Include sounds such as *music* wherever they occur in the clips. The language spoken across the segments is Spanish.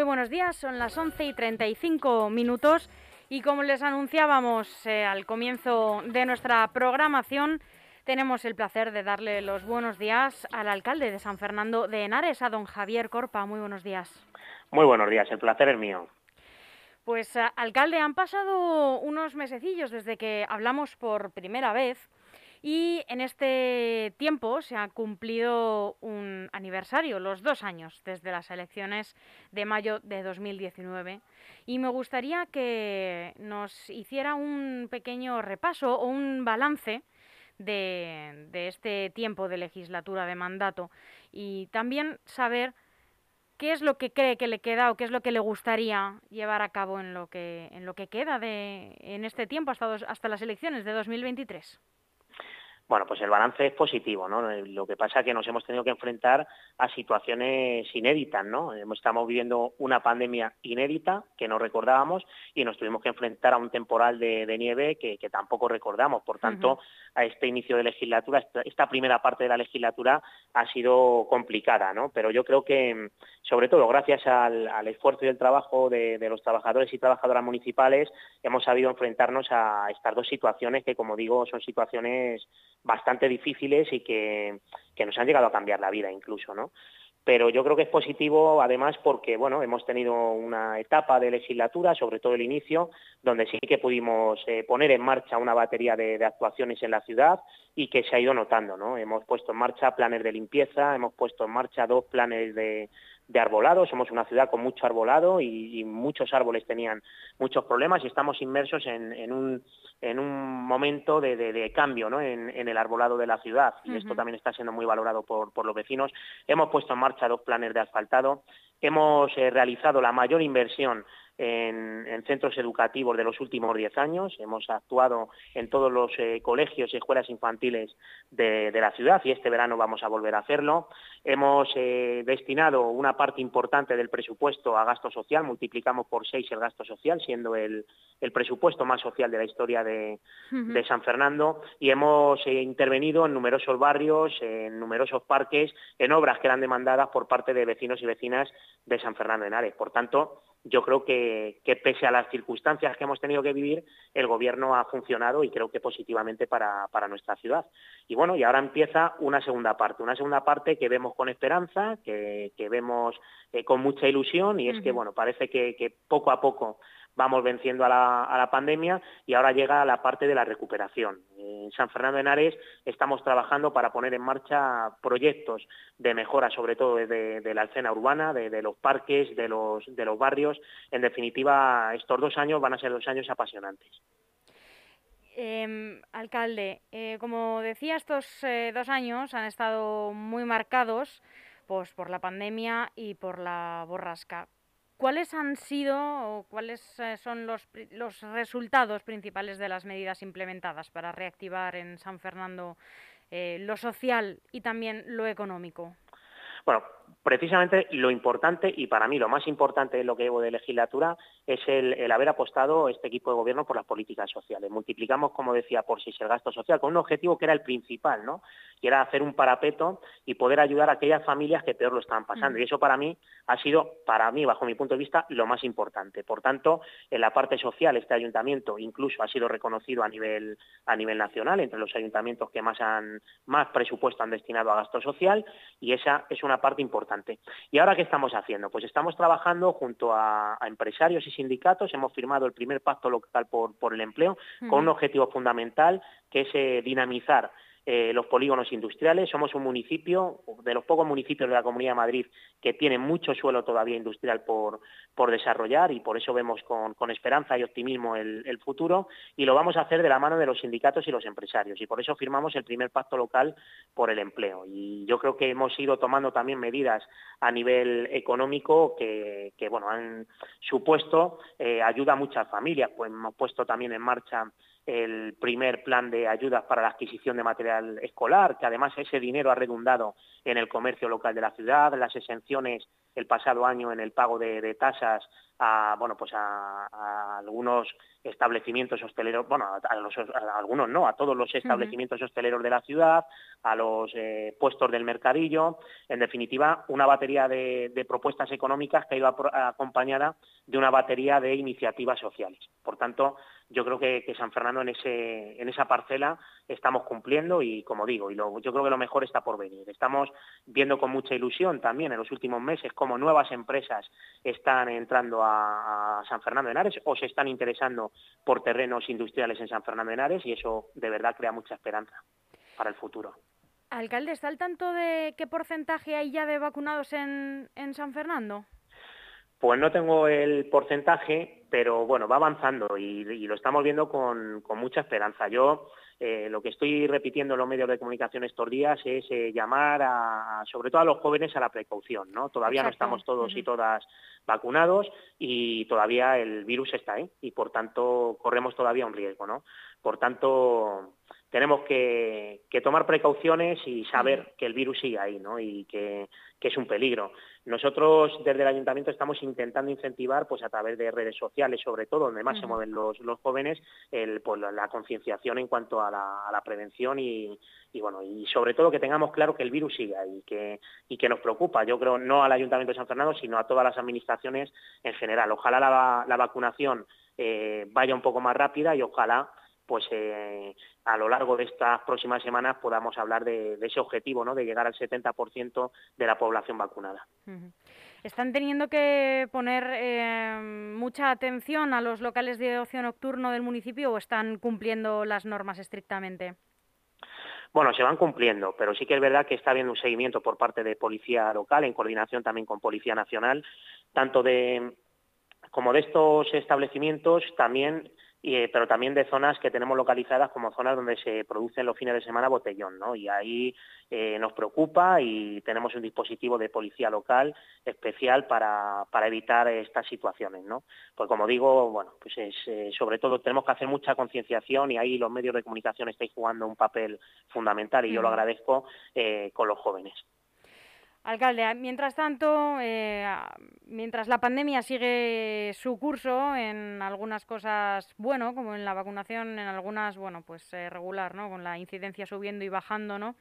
Muy buenos días, son las 11 y 35 minutos y como les anunciábamos eh, al comienzo de nuestra programación, tenemos el placer de darle los buenos días al alcalde de San Fernando de Henares, a don Javier Corpa. Muy buenos días. Muy buenos días, el placer es mío. Pues, alcalde, han pasado unos mesecillos desde que hablamos por primera vez y en este tiempo se ha cumplido un aniversario, los dos años desde las elecciones de mayo de 2019. Y me gustaría que nos hiciera un pequeño repaso o un balance de, este tiempo de legislatura, de mandato, y también saber qué es lo que cree que le queda o qué es lo que le gustaría llevar a cabo en lo que, en lo que queda de, en este tiempo hasta, hasta las elecciones de 2023. Bueno, pues el balance es positivo, ¿no? Lo que pasa es que nos hemos tenido que enfrentar a situaciones inéditas, ¿no? Estamos viviendo una pandemia inédita que no recordábamos y nos tuvimos que enfrentar a un temporal de, nieve que, tampoco recordamos. Por tanto, a este inicio de legislatura, esta, primera parte de la legislatura ha sido complicada, ¿no? Pero yo creo que, sobre todo, gracias al, esfuerzo y el trabajo de, de los trabajadores y trabajadoras municipales, hemos sabido enfrentarnos a estas dos situaciones que, como digo, son situaciones bastante difíciles y que, nos han llegado a cambiar la vida incluso, ¿no? Pero yo creo que es positivo, además, porque bueno, hemos tenido una etapa de legislatura, sobre todo el inicio, donde sí que pudimos eh, poner en marcha una batería de, de, actuaciones en la ciudad y que se ha ido notando, ¿no? Hemos puesto en marcha planes de limpieza, hemos puesto en marcha dos planes de, de arbolado, somos una ciudad con mucho arbolado y, muchos árboles tenían muchos problemas y estamos inmersos en, un, en un momento de, cambio ¿no? en, el arbolado de la ciudad y esto también está siendo muy valorado por, por, los vecinos. Hemos puesto en marcha dos planes de asfaltado, hemos eh, realizado la mayor inversión en, centros educativos de los últimos diez años. Hemos actuado en todos los eh, colegios y escuelas infantiles de, la ciudad y este verano vamos a volver a hacerlo. Hemos eh, destinado una parte importante del presupuesto a gasto social, multiplicamos por seis el gasto social, siendo el, presupuesto más social de la historia de, San Fernando, y hemos eh, intervenido en numerosos barrios, en numerosos parques, en obras que eran demandadas por parte de vecinos y vecinas de San Fernando de Henares. Por tanto, yo creo que, pese a las circunstancias que hemos tenido que vivir, el gobierno ha funcionado y creo que positivamente para, nuestra ciudad. Y bueno, y ahora empieza una segunda parte, una segunda parte que vemos con esperanza, que, vemos eh, con mucha ilusión y es que, bueno, parece que poco a poco vamos venciendo a la, pandemia y ahora llega la parte de la recuperación. En San Fernando de Henares estamos trabajando para poner en marcha proyectos de mejora, sobre todo de, la escena urbana, de, los parques, de los, de los barrios. En definitiva, estos dos años van a ser dos años apasionantes. Em, alcalde, eh, como decía, estos eh, dos años han estado muy marcados pues, por la pandemia y por la borrasca. ¿Cuáles han sido o cuáles eh, son los, los resultados principales de las medidas implementadas para reactivar en San Fernando eh, lo social y también lo económico? Bueno, precisamente lo importante y para mí lo más importante de lo que llevo de legislatura es el, haber apostado este equipo de gobierno por las políticas sociales. Multiplicamos, como decía, por seis el gasto social con un objetivo que era el principal, ¿no? Que era hacer un parapeto y poder ayudar a aquellas familias que peor lo estaban pasando. Mm. Y eso para mí ha sido, para mí, bajo mi punto de vista, lo más importante. Por tanto, en la parte social, este ayuntamiento incluso ha sido reconocido a nivel, a nivel nacional, entre los ayuntamientos que más han, más presupuesto han destinado a gasto social, y esa es una parte importante ¿Y ahora qué estamos haciendo? Pues estamos trabajando junto a, empresarios y sindicatos, hemos firmado el primer pacto local por, el empleo con un objetivo fundamental que es eh, dinamizar eh, los polígonos industriales. Somos un municipio, de los pocos municipios de la Comunidad de Madrid, que tiene mucho suelo todavía industrial por, por desarrollar y por eso vemos con, con esperanza y optimismo el, futuro y lo vamos a hacer de la mano de los sindicatos y los empresarios y por eso firmamos el primer pacto local por el empleo. Y yo creo que hemos ido tomando también medidas a nivel económico que, que bueno, han supuesto eh, ayuda a muchas familias. Pues hemos puesto también en marcha el primer plan de ayudas para la adquisición de material escolar, que además ese dinero ha redundado en el comercio local de la ciudad, las exenciones el pasado año en el pago de, tasas a bueno pues a, algunos establecimientos hosteleros bueno a, algunos no a todos los establecimientos hosteleros de la ciudad a los eh, puestos del mercadillo. En definitiva una batería de, propuestas económicas que ha ido acompañada de una batería de iniciativas sociales. Por tanto yo creo que, San Fernando en ese en esa parcela estamos cumpliendo y como digo y yo creo que lo mejor está por venir estamos viendo con mucha ilusión también en los últimos meses cómo nuevas empresas están entrando a, San Fernando de Henares o se están interesando por terrenos industriales en San Fernando de Henares y eso de verdad crea mucha esperanza para el futuro. Alcalde, ¿está al tanto de qué porcentaje hay ya de vacunados en, San Fernando? Pues no tengo el porcentaje, pero bueno, va avanzando y, lo estamos viendo con, con mucha esperanza. Yo eh, lo que estoy repitiendo en los medios de comunicación estos días es eh, llamar a, sobre todo a los jóvenes a la precaución, ¿no? Todavía no estamos todos y todas vacunados y todavía el virus está ahí y por tanto corremos todavía un riesgo, ¿no? Por tanto, tenemos que, tomar precauciones y saber que el virus sigue ahí, ¿no? Y que, es un peligro. Nosotros desde el ayuntamiento estamos intentando incentivar, pues a través de redes sociales, sobre todo, donde más se mueven los, jóvenes, el, pues, la concienciación en cuanto a la, prevención y, bueno, y sobre todo que tengamos claro que el virus sigue ahí que, y que nos preocupa. Yo creo no al ayuntamiento de San Fernando, sino a todas las administraciones en general. Ojalá la, vacunación eh, vaya un poco más rápida y ojalá pues eh, a lo largo de estas próximas semanas podamos hablar de, ese objetivo, ¿no? de llegar al 70% de la población vacunada. ¿Están teniendo que poner eh, mucha atención a los locales de ocio nocturno del municipio o están cumpliendo las normas estrictamente? Bueno, se van cumpliendo, pero sí que es verdad que está habiendo un seguimiento por parte de Policía Local, en coordinación también con Policía Nacional, tanto de como de estos establecimientos, también eh, pero también de zonas que tenemos localizadas como zonas donde se producen los fines de semana botellón, ¿no? Y ahí eh, nos preocupa y tenemos un dispositivo de policía local especial para, para evitar estas situaciones, ¿no? Pues como digo, bueno, pues es, eh, sobre todo tenemos que hacer mucha concienciación y ahí los medios de comunicación estáis jugando un papel fundamental y yo lo agradezco con los jóvenes. Alcalde, mientras tanto, eh, mientras la pandemia sigue su curso en algunas cosas, bueno, como en la vacunación, en algunas, bueno, pues eh, regular, ¿no? Con la incidencia subiendo y bajando, ¿no?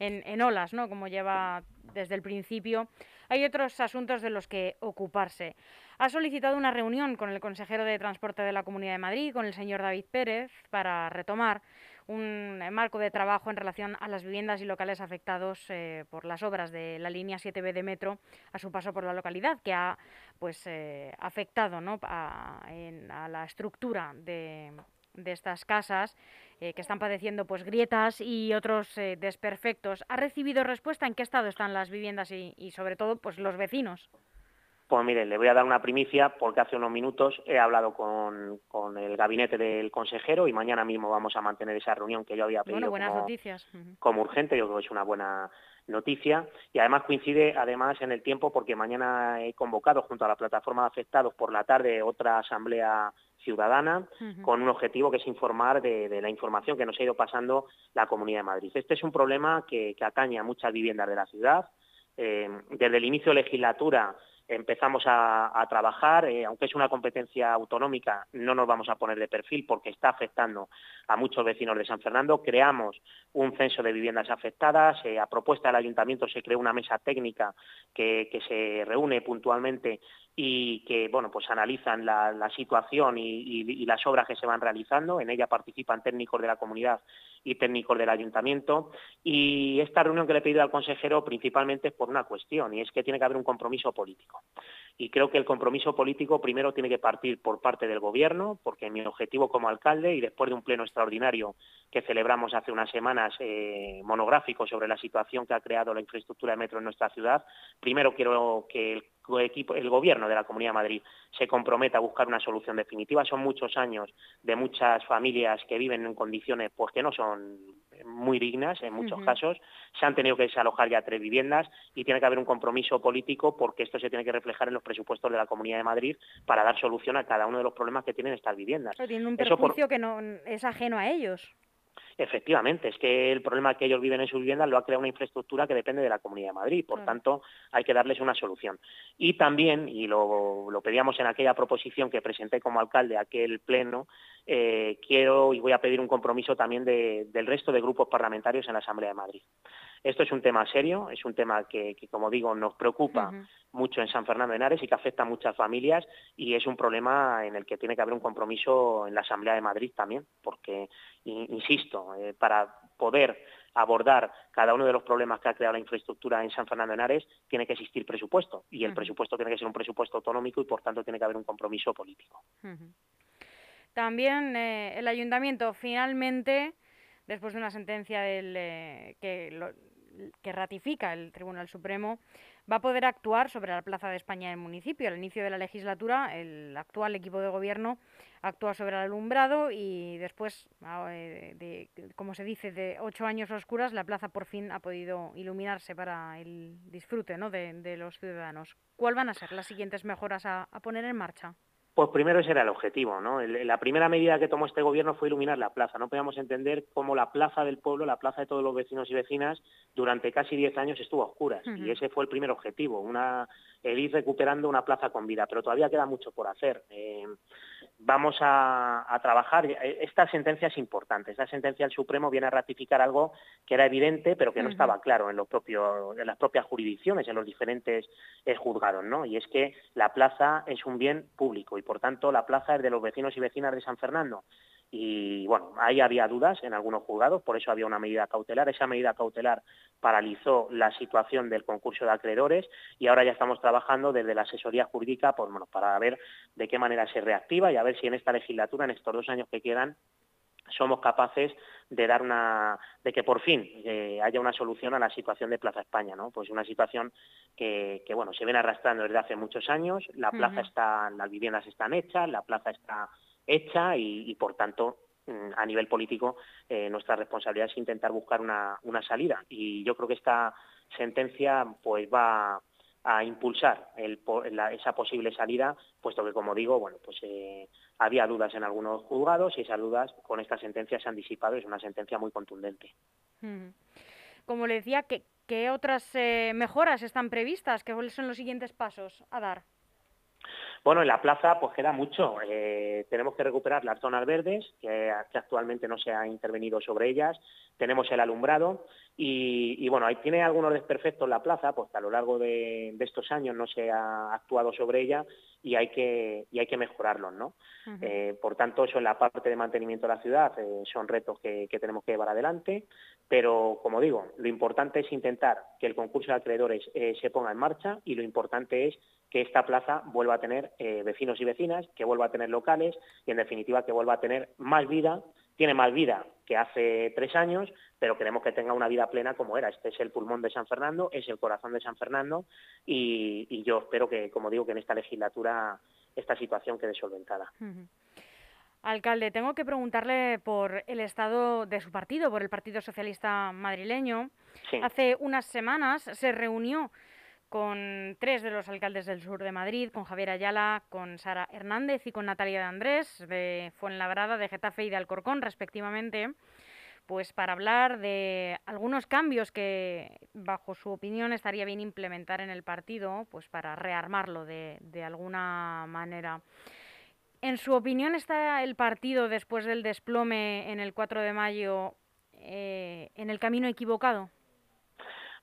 En, en, olas, ¿no? Como lleva desde el principio. Hay otros asuntos de los que ocuparse. Ha solicitado una reunión con el consejero de Transporte de la Comunidad de Madrid, con el señor David Pérez, para retomar un marco de trabajo en relación a las viviendas y locales afectados eh, por las obras de la línea 7B de metro a su paso por la localidad, que ha pues eh, afectado ¿no? a, la estructura de, estas casas eh, que están padeciendo pues grietas y otros desperfectos. ¿Ha recibido respuesta en qué estado están las viviendas y, y sobre todo pues los vecinos? Pues mire, le voy a dar una primicia porque hace unos minutos he hablado con, el gabinete del consejero y mañana mismo vamos a mantener esa reunión que yo había pedido como, urgente. Yo creo que es una buena noticia y además coincide además en el tiempo porque mañana he convocado junto a la plataforma de afectados por la tarde otra asamblea ciudadana con un objetivo que es informar de, la información que nos ha ido pasando la Comunidad de Madrid. Este es un problema que, atañe a muchas viviendas de la ciudad. Eh, desde el inicio de legislatura empezamos a, trabajar, eh, aunque es una competencia autonómica, no nos vamos a poner de perfil porque está afectando a muchos vecinos de San Fernando. Creamos un censo de viviendas afectadas, eh, a propuesta del ayuntamiento se creó una mesa técnica que, se reúne puntualmente y que bueno pues analizan la, situación y, las obras que se van realizando. En ella participan técnicos de la comunidad y técnicos del ayuntamiento. Y esta reunión que le he pedido al consejero principalmente es por una cuestión, y es que tiene que haber un compromiso político. Y creo que el compromiso político primero tiene que partir por parte del Gobierno, porque mi objetivo como alcalde, y después de un pleno extraordinario que celebramos hace unas semanas eh, monográfico sobre la situación que ha creado la infraestructura de metro en nuestra ciudad, primero quiero que el el gobierno de la Comunidad de Madrid se comprometa a buscar una solución definitiva. Son muchos años de muchas familias que viven en condiciones pues que no son muy dignas en muchos casos. Se han tenido que desalojar ya tres viviendas y tiene que haber un compromiso político porque esto se tiene que reflejar en los presupuestos de la Comunidad de Madrid para dar solución a cada uno de los problemas que tienen estas viviendas. Pero tienen un perjuicio que no es ajeno a ellos. Efectivamente, es que el problema que ellos viven en sus viviendas lo ha creado una infraestructura que depende de la Comunidad de Madrid, por tanto hay que darles una solución. Y también, y lo, pedíamos en aquella proposición que presenté como alcalde aquel pleno, eh, quiero y voy a pedir un compromiso también del resto de grupos parlamentarios en la Asamblea de Madrid. Esto es un tema serio, es un tema que, como digo, nos preocupa mucho en San Fernando de Henares y que afecta a muchas familias y es un problema en el que tiene que haber un compromiso en la Asamblea de Madrid también, porque, insisto, eh, para poder abordar cada uno de los problemas que ha creado la infraestructura en San Fernando de Henares, tiene que existir presupuesto y el presupuesto tiene que ser un presupuesto autonómico y, por tanto, tiene que haber un compromiso político. También eh, el ayuntamiento finalmente después de una sentencia del, eh, que, que ratifica el Tribunal Supremo, va a poder actuar sobre la Plaza de España del municipio. Al inicio de la legislatura, el actual equipo de gobierno actúa sobre el alumbrado y después, ah, eh, de, como se dice, de ocho años oscuras, la plaza por fin ha podido iluminarse para el disfrute ¿no? de, los ciudadanos. ¿Cuáles van a ser las siguientes mejoras a poner en marcha? Pues primero ese era el objetivo, ¿no? la primera medida que tomó este gobierno fue iluminar la plaza. No podíamos entender cómo la plaza del pueblo, la plaza de todos los vecinos y vecinas, durante casi diez años estuvo a oscuras. Y ese fue el primer objetivo, una, el ir recuperando una plaza con vida. Pero todavía queda mucho por hacer. Eh, vamos a, trabajar. Esta sentencia es importante. Esta sentencia del Supremo viene a ratificar algo que era evidente, pero que no estaba claro en, los propios, en las propias jurisdicciones, en los diferentes eh, juzgados, ¿no? Y es que la plaza es un bien público y, por tanto, la plaza es de los vecinos y vecinas de San Fernando. Y bueno, ahí había dudas en algunos juzgados, por eso había una medida cautelar. Esa medida cautelar paralizó la situación del concurso de acreedores y ahora ya estamos trabajando desde la asesoría jurídica pues, bueno, para ver de qué manera se reactiva y a ver si en esta legislatura, en estos dos años que quedan, somos capaces de dar una de que por fin eh, haya una solución a la situación de Plaza España no pues una situación que, que bueno se viene arrastrando desde hace muchos años. La plaza está las viviendas están hechas la plaza está hecha y, por tanto mm, a nivel político eh, nuestra responsabilidad es intentar buscar una, una, salida. Y yo creo que esta sentencia pues va a impulsar esa posible salida puesto que como digo bueno pues eh, había dudas en algunos juzgados y esas dudas con esta sentencia se han disipado. Es una sentencia muy contundente. Como le decía ¿qué, qué otras eh, mejoras están previstas cuáles son los siguientes pasos a dar bueno, en la plaza pues queda mucho. Eh, tenemos que recuperar las zonas verdes, que, actualmente no se ha intervenido sobre ellas. Tenemos el alumbrado y, bueno, ahí tiene algunos desperfectos la plaza, pues a lo largo de, estos años no se ha actuado sobre ella y hay que, y hay que mejorarlos, ¿no? Eh, por tanto, eso en la parte de mantenimiento de la ciudad eh, son retos que, tenemos que llevar adelante, pero como digo, lo importante es intentar que el concurso de acreedores se ponga en marcha y lo importante es que esta plaza vuelva a tener eh, vecinos y vecinas, que vuelva a tener locales y, en definitiva, que vuelva a tener más vida. Tiene más vida que hace tres años, pero queremos que tenga una vida plena como era. Este es el pulmón de San Fernando, es el corazón de San Fernando y, yo espero que, como digo, que en esta legislatura esta situación quede solventada. Alcalde, tengo que preguntarle por el estado de su partido, por el Partido Socialista Madrileño. Hace unas semanas se reunió con tres de los alcaldes del sur de Madrid, con Javier Ayala, con Sara Hernández y con Natalia de Andrés, de Fuenlabrada, de Getafe y de Alcorcón, respectivamente, pues para hablar de algunos cambios que, bajo su opinión, estaría bien implementar en el partido, pues para rearmarlo de, de alguna manera. En su opinión, ¿está el partido, después del desplome en el 4 de mayo, eh, en el camino equivocado?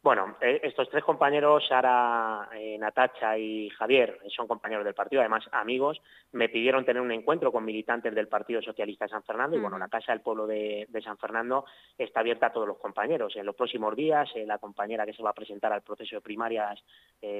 Bueno, eh, estos tres compañeros, Sara, eh, Natacha y Javier, son compañeros del partido, además amigos, me pidieron tener un encuentro con militantes del Partido Socialista de San Fernando y bueno, la Casa del Pueblo de, San Fernando está abierta a todos los compañeros. En los próximos días, eh, la compañera que se va a presentar al proceso de primarias,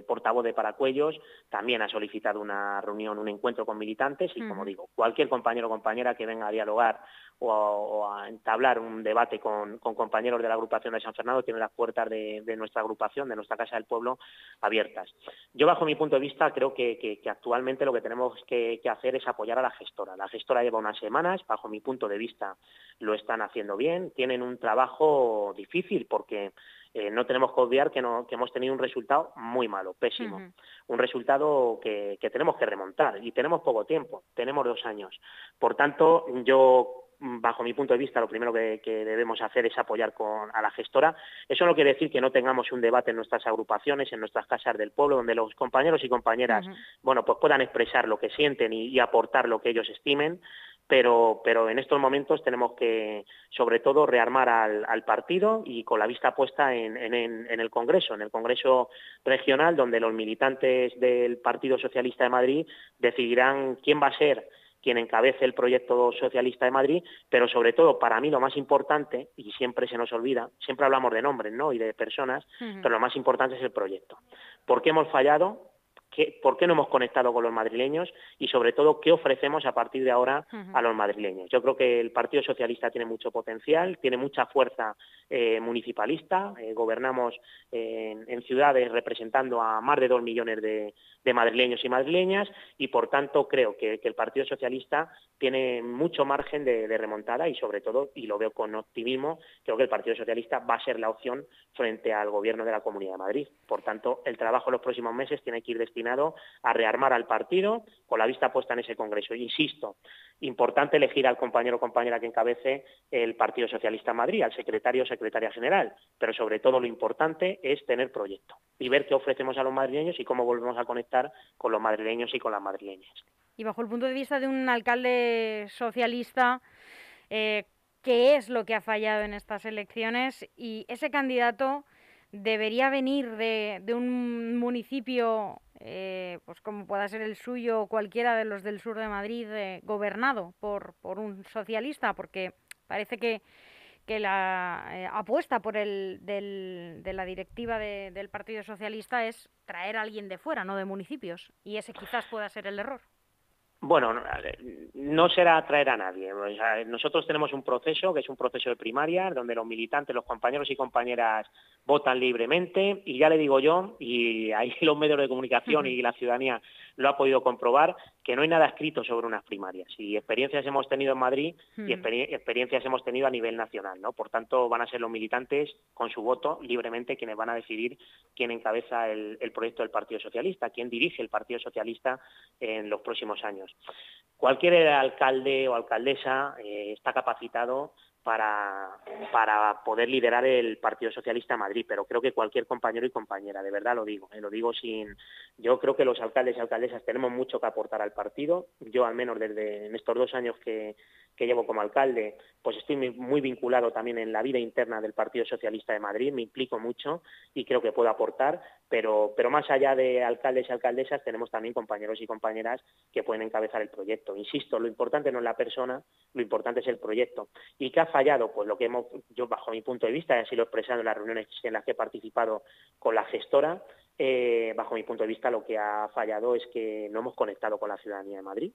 portavoz de Paracuellos, también ha solicitado una reunión, un encuentro con militantes y como digo, cualquier compañero o compañera que venga a dialogar o a, entablar un debate con, compañeros de la agrupación de San Fernando, tiene las puertas de, nuestra agrupación, de nuestra Casa del Pueblo, abiertas. Yo, bajo mi punto de vista, creo que, actualmente lo que tenemos que, hacer es apoyar a la gestora. La gestora lleva unas semanas, bajo mi punto de vista, lo están haciendo bien, tienen un trabajo difícil porque eh, no tenemos que obviar que, no, que, hemos tenido un resultado muy malo, pésimo. Un resultado que, que, tenemos que remontar y tenemos poco tiempo, tenemos dos años. Por tanto, yo bajo mi punto de vista, lo primero que, debemos hacer es apoyar con, a la gestora. Eso no quiere decir que no tengamos un debate en nuestras agrupaciones, en nuestras casas del pueblo, donde los compañeros y compañeras, bueno, pues puedan expresar lo que sienten y, aportar lo que ellos estimen. Pero, pero en estos momentos tenemos que, sobre todo, rearmar al, partido y con la vista puesta en, en el Congreso, en el Congreso regional, donde los militantes del Partido Socialista de Madrid decidirán quién va a ser quien encabece el proyecto socialista de Madrid, pero sobre todo para mí lo más importante, y siempre se nos olvida, siempre hablamos de nombres ¿no? y de personas, pero lo más importante es el proyecto. ¿Por qué hemos fallado? ¿Por qué no hemos conectado con los madrileños? Y sobre todo, ¿qué ofrecemos a partir de ahora a los madrileños? Yo creo que el Partido Socialista tiene mucho potencial, tiene mucha fuerza eh, municipalista, eh, gobernamos en, ciudades representando a más de dos millones de, madrileños y madrileñas y por tanto creo que, el Partido Socialista tiene mucho margen de, remontada y sobre todo, y lo veo con optimismo, creo que el Partido Socialista va a ser la opción frente al gobierno de la Comunidad de Madrid. Por tanto, el trabajo en los próximos meses tiene que ir destinado a rearmar al partido con la vista puesta en ese Congreso. Insisto, importante elegir al compañero o compañera que encabece el Partido Socialista Madrid, al secretario secretaria general, pero sobre todo lo importante es tener proyecto y ver qué ofrecemos a los madrileños y cómo volvemos a conectar con los madrileños y con las madrileñas. Y bajo el punto de vista de un alcalde socialista, eh, ¿qué es lo que ha fallado en estas elecciones? Y ese candidato debería venir de, un municipio, eh, pues como pueda ser el suyo o cualquiera de los del sur de Madrid, eh, gobernado por, por un socialista, porque parece que que la eh, apuesta por el de la directiva del Partido Socialista es traer a alguien de fuera, no de municipios, y ese quizás pueda ser el error. Bueno, no será traer a nadie. nosotros tenemos un proceso que es un proceso de primaria, donde los militantes, los compañeros y compañeras votan libremente, y ya le digo yo, y ahí *laughs* los medios de comunicación y la ciudadanía lo ha podido comprobar que no hay nada escrito sobre unas primarias. Y experiencias hemos tenido en Madrid y hmm. experiencias hemos tenido a nivel nacional, ¿no? Por tanto, van a ser los militantes con su voto libremente quienes van a decidir quién encabeza el, proyecto del Partido Socialista, quién dirige el Partido Socialista en los próximos años. Cualquier alcalde o alcaldesa eh, está capacitado para, para poder liderar el Partido Socialista de Madrid, pero creo que cualquier compañero y compañera, de verdad lo digo, eh, lo digo sin... Yo creo que los alcaldes y alcaldesas tenemos mucho que aportar al partido. Yo, al menos desde en estos dos años que, llevo como alcalde, pues estoy muy vinculado también en la vida interna del Partido Socialista de Madrid, me implico mucho y creo que puedo aportar, pero, pero más allá de alcaldes y alcaldesas tenemos también compañeros y compañeras que pueden encabezar el proyecto. Insisto, lo importante no es la persona, lo importante es el proyecto. ¿Y qué ha fallado? Pues lo que hemos, yo bajo mi punto de vista, y así lo he expresado en las reuniones en las que he participado con la gestora, eh, bajo mi punto de vista lo que ha fallado es que no hemos conectado con la ciudadanía de Madrid.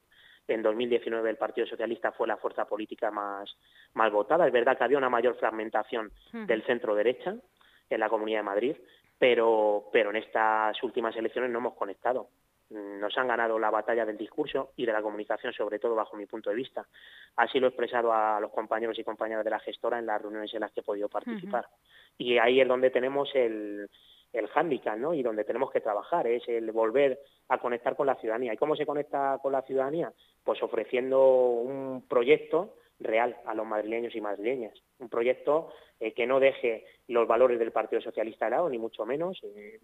En 2019 el Partido Socialista fue la fuerza política más, más votada. Es verdad que había una mayor fragmentación del centro derecha en la Comunidad de Madrid, pero, pero en estas últimas elecciones no hemos conectado nos han ganado la batalla del discurso y de la comunicación, sobre todo bajo mi punto de vista. Así lo he expresado a los compañeros y compañeras de la gestora en las reuniones en las que he podido participar. Y ahí es donde tenemos el, el hándicap, ¿no? Y donde tenemos que trabajar, es el volver a conectar con la ciudadanía. ¿Y cómo se conecta con la ciudadanía? Pues ofreciendo un proyecto real a los madrileños y madrileñas. Un proyecto eh, que no deje los valores del Partido Socialista de lado, ni mucho menos, eh,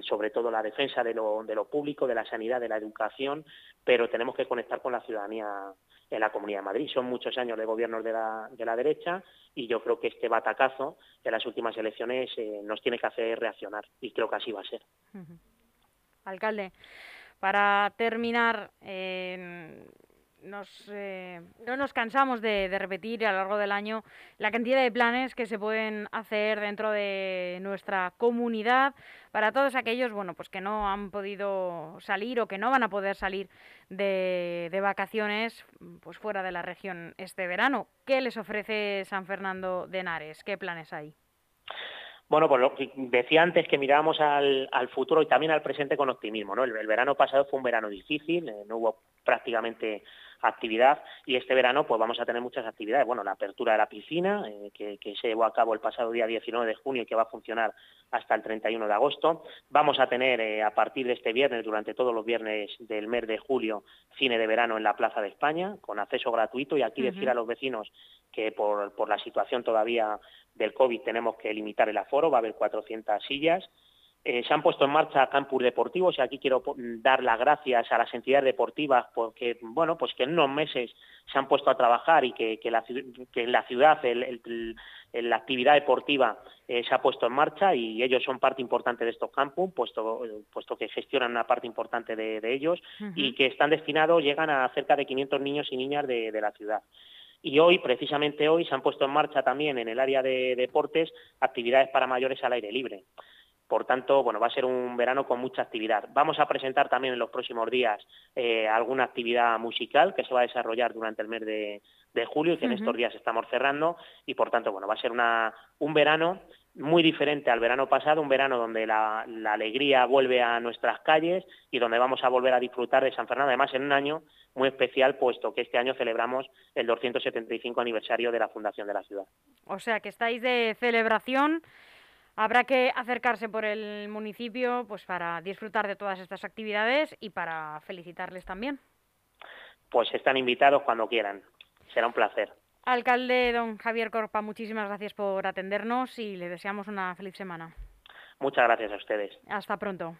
sobre todo la defensa de lo, de lo público, de la sanidad, de la educación, pero tenemos que conectar con la ciudadanía en la Comunidad de Madrid. Son muchos años de gobiernos de la, de la derecha y yo creo que este batacazo de las últimas elecciones eh, nos tiene que hacer reaccionar y creo que así va a ser. Alcalde, para terminar, nos, eh, no nos cansamos de, repetir a lo largo del año la cantidad de planes que se pueden hacer dentro de nuestra comunidad para todos aquellos bueno, pues que no han podido salir o que no van a poder salir de, vacaciones pues fuera de la región este verano. ¿Qué les ofrece San Fernando de Henares? ¿Qué planes hay? Bueno, pues lo que decía antes que mirábamos al, futuro y también al presente con optimismo. ¿no? El, verano pasado fue un verano difícil, eh, no hubo prácticamente actividad y este verano pues vamos a tener muchas actividades. Bueno, la apertura de la piscina, eh, que, se llevó a cabo el pasado día 19 de junio y que va a funcionar hasta el 31 de agosto. Vamos a tener eh, a partir de este viernes, durante todos los viernes del mes de julio, cine de verano en la Plaza de España, con acceso gratuito y aquí decir a los vecinos que por, por la situación todavía del COVID tenemos que limitar el aforo, va a haber 400 sillas eh, se han puesto en marcha campus deportivos y aquí quiero dar las gracias a las entidades deportivas porque, bueno, pues que en unos meses se han puesto a trabajar y que, la, en la ciudad la actividad deportiva eh, se ha puesto en marcha y ellos son parte importante de estos campus, puesto, puesto que gestionan una parte importante de, ellos y que están destinados, llegan a cerca de 500 niños y niñas de, de la ciudad. Y hoy, precisamente hoy, se han puesto en marcha también en el área de deportes actividades para mayores al aire libre. Por tanto, bueno, va a ser un verano con mucha actividad. Vamos a presentar también en los próximos días eh, alguna actividad musical que se va a desarrollar durante el mes de, julio y que en estos días estamos cerrando. Y por tanto, bueno, va a ser una, un verano muy diferente al verano pasado, un verano donde la, la, alegría vuelve a nuestras calles y donde vamos a volver a disfrutar de San Fernando, además en un año muy especial, puesto que este año celebramos el 275 aniversario de la fundación de la ciudad. O sea, que estáis de celebración Habrá que acercarse por el municipio pues para disfrutar de todas estas actividades y para felicitarles también. Pues están invitados cuando quieran. Será un placer. Alcalde don Javier Corpa, muchísimas gracias por atendernos y le deseamos una feliz semana. Muchas gracias a ustedes. Hasta pronto.